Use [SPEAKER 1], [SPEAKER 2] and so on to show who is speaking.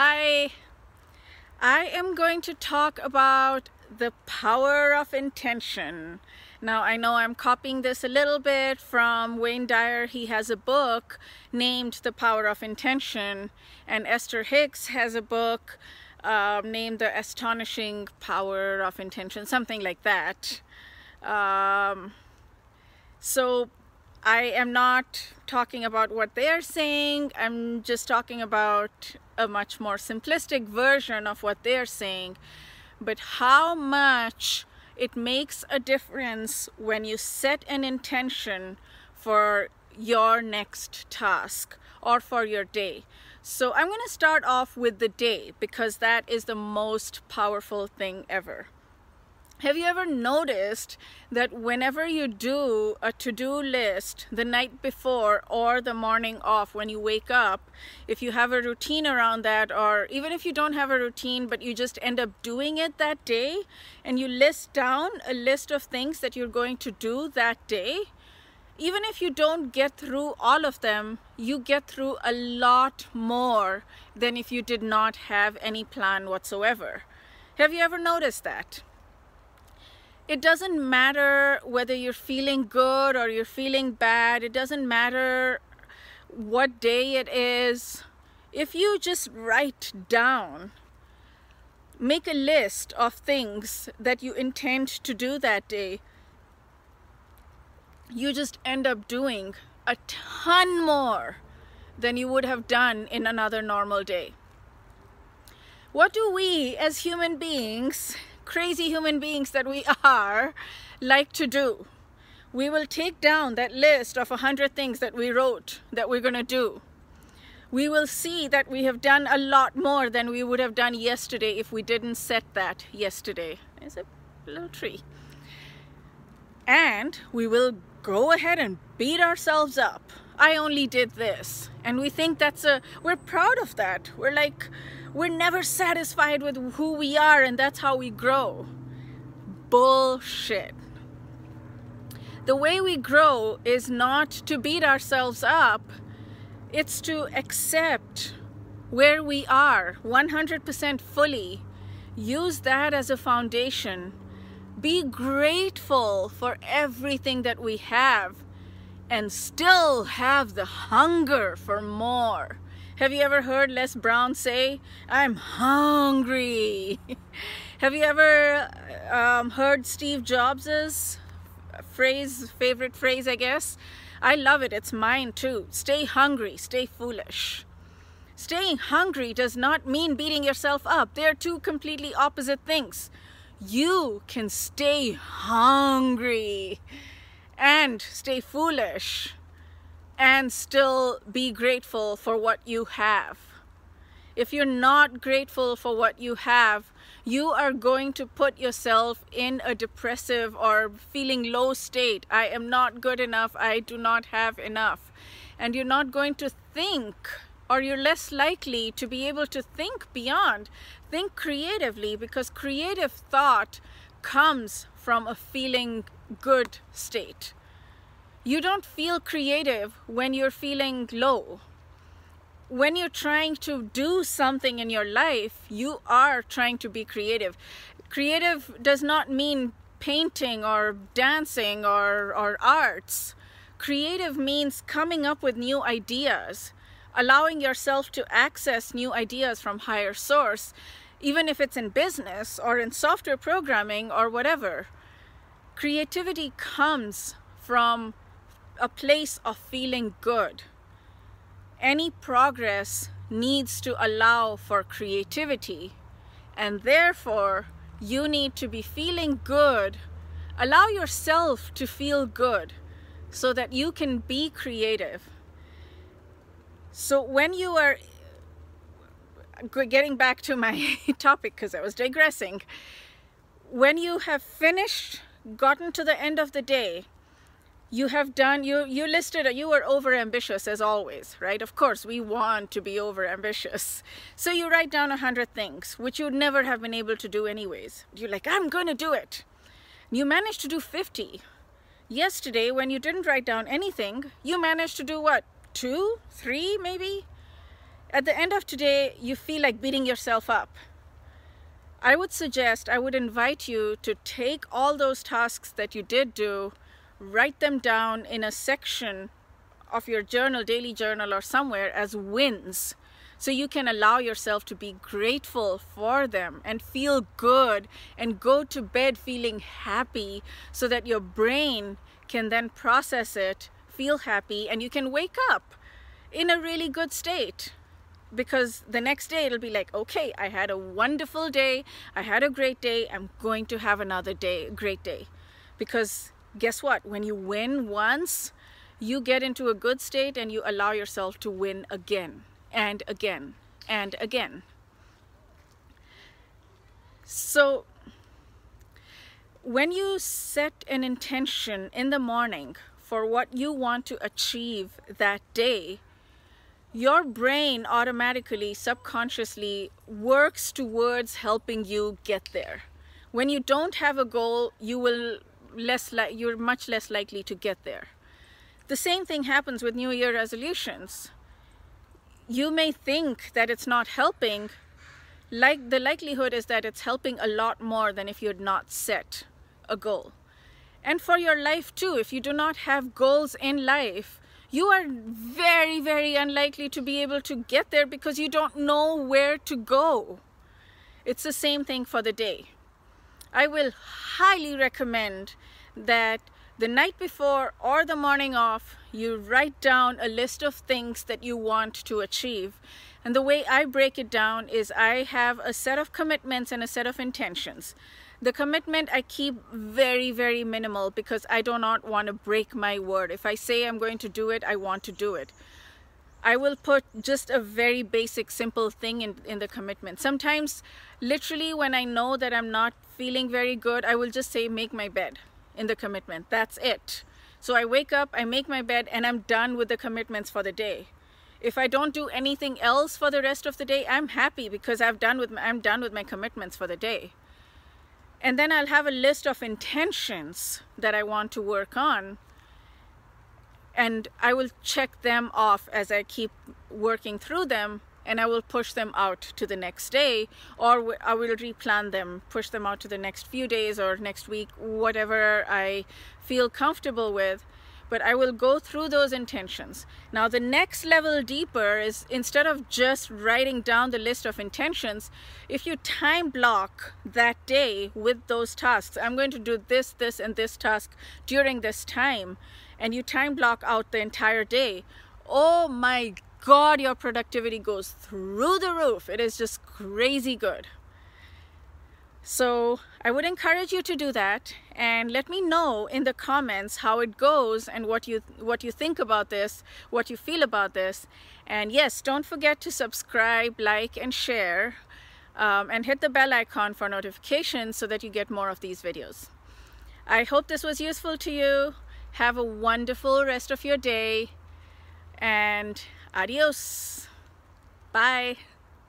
[SPEAKER 1] Hi, I am going to talk about the power of intention. Now, I know I'm copying this a little bit from Wayne Dyer. He has a book named The Power of Intention, and Esther Hicks has a book um, named The Astonishing Power of Intention, something like that. Um, so, I am not talking about what they are saying, I'm just talking about a much more simplistic version of what they're saying, but how much it makes a difference when you set an intention for your next task or for your day. So I'm going to start off with the day because that is the most powerful thing ever. Have you ever noticed that whenever you do a to-do list the night before or the morning off when you wake up, if you have a routine around that or even if you don't have a routine but you just end up doing it that day and you list down a list of things that you're going to do that day, even if you don't get through all of them, you get through a lot more than if you did not have any plan whatsoever. Have you ever noticed that? It doesn't matter whether you're feeling good or you're feeling bad. It doesn't matter what day it is. If you just write down, make a list of things that you intend to do that day, you just end up doing a ton more than you would have done in another normal day. What do we as human beings crazy human beings that we are like to do. We will take down that list of a hundred things that we wrote that we're going to do. We will see that we have done a lot more than we would have done yesterday if we didn't set that yesterday. It's a little tree. And we will go ahead and beat ourselves up. I only did this. And we think that's a, we're proud of that. We're like, we're never satisfied with who we are and that's how we grow. Bullshit. The way we grow is not to beat ourselves up, it's to accept where we are 100% fully. Use that as a foundation. Be grateful for everything that we have and still have the hunger for more. Have you ever heard Les Brown say, I'm hungry? Have you ever um, heard Steve Jobs's phrase, favorite phrase, I guess? I love it. It's mine too. Stay hungry, stay foolish. Staying hungry does not mean beating yourself up. They're two completely opposite things. You can stay hungry and stay foolish and still be grateful for what you have. If you're not grateful for what you have, you are going to put yourself in a depressive or feeling low state. I am not good enough. I do not have enough. And you're not going to think, or you're less likely to be able to think beyond. Think creatively because creative thought comes from a feeling good state. You don't feel creative when you're feeling low. When you're trying to do something in your life, you are trying to be creative. Creative does not mean painting or dancing or, or arts. Creative means coming up with new ideas, allowing yourself to access new ideas from higher source, even if it's in business or in software programming or whatever. Creativity comes from a place of feeling good. Any progress needs to allow for creativity and therefore you need to be feeling good. Allow yourself to feel good so that you can be creative. So when you are getting back to my topic because I was digressing, when you have finished, gotten to the end of the day, you have done you you listed you were over ambitious as always right? Of course we want to be over ambitious so you write down a hundred things which you'd never have been able to do anyways. You're like i'm gonna do it. You managed to do 50 yesterday when you didn't write down anything you managed to do what two three maybe? At the end of today, you feel like beating yourself up. I would suggest, I would invite you to take all those tasks that you did do, write them down in a section of your journal, daily journal, or somewhere as wins. So you can allow yourself to be grateful for them and feel good and go to bed feeling happy so that your brain can then process it, feel happy, and you can wake up in a really good state. Because the next day it'll be like okay i had a wonderful day. I had a great day. I'm going to have another day great day. Because guess what when you win once you get into a good state and you allow yourself to win again and again and again so when you set an intention in the morning for what you want to achieve that day your brain automatically, subconsciously works towards helping you get there. When you don't have a goal, you will less like you're much less likely to get there. The same thing happens with New Year resolutions. You may think that it's not helping, like the likelihood is that it's helping a lot more than if you had not set a goal. And for your life too, if you do not have goals in life, you are very, very unlikely to be able to get there because you don't know where to go. It's the same thing for the day. I will highly recommend that the night before or the morning off, you write down a list of things that you want to achieve. And the way I break it down is I have a set of commitments and a set of intentions. The commitment I keep very, very minimal because I do not want to break my word. If I say I'm going to do it, I want to do it. I will put just a very basic, simple thing in, in the commitment. Sometimes, literally, when I know that I'm not feeling very good, I will just say, make my bed in the commitment. That's it. So I wake up, I make my bed, and I'm done with the commitments for the day. If I don't do anything else for the rest of the day, I'm happy because I've done with my, I'm done with my commitments for the day. And then I'll have a list of intentions that I want to work on. And I will check them off as I keep working through them and I will push them out to the next day or I will replan them, push them out to the next few days or next week, whatever I feel comfortable with but I will go through those intentions. Now, the next level deeper is instead of just writing down the list of intentions, if you time block that day with those tasks, I'm going to do this, this, and this task during this time, and you time block out the entire day, oh my God, your productivity goes through the roof. It is just crazy good. So I would encourage you to do that and let me know in the comments how it goes and what you what you think about this, what you feel about this. And yes, don't forget to subscribe, like, and share. Um, and hit the bell icon for notifications so that you get more of these videos. I hope this was useful to you. Have a wonderful rest of your day and adios. Bye.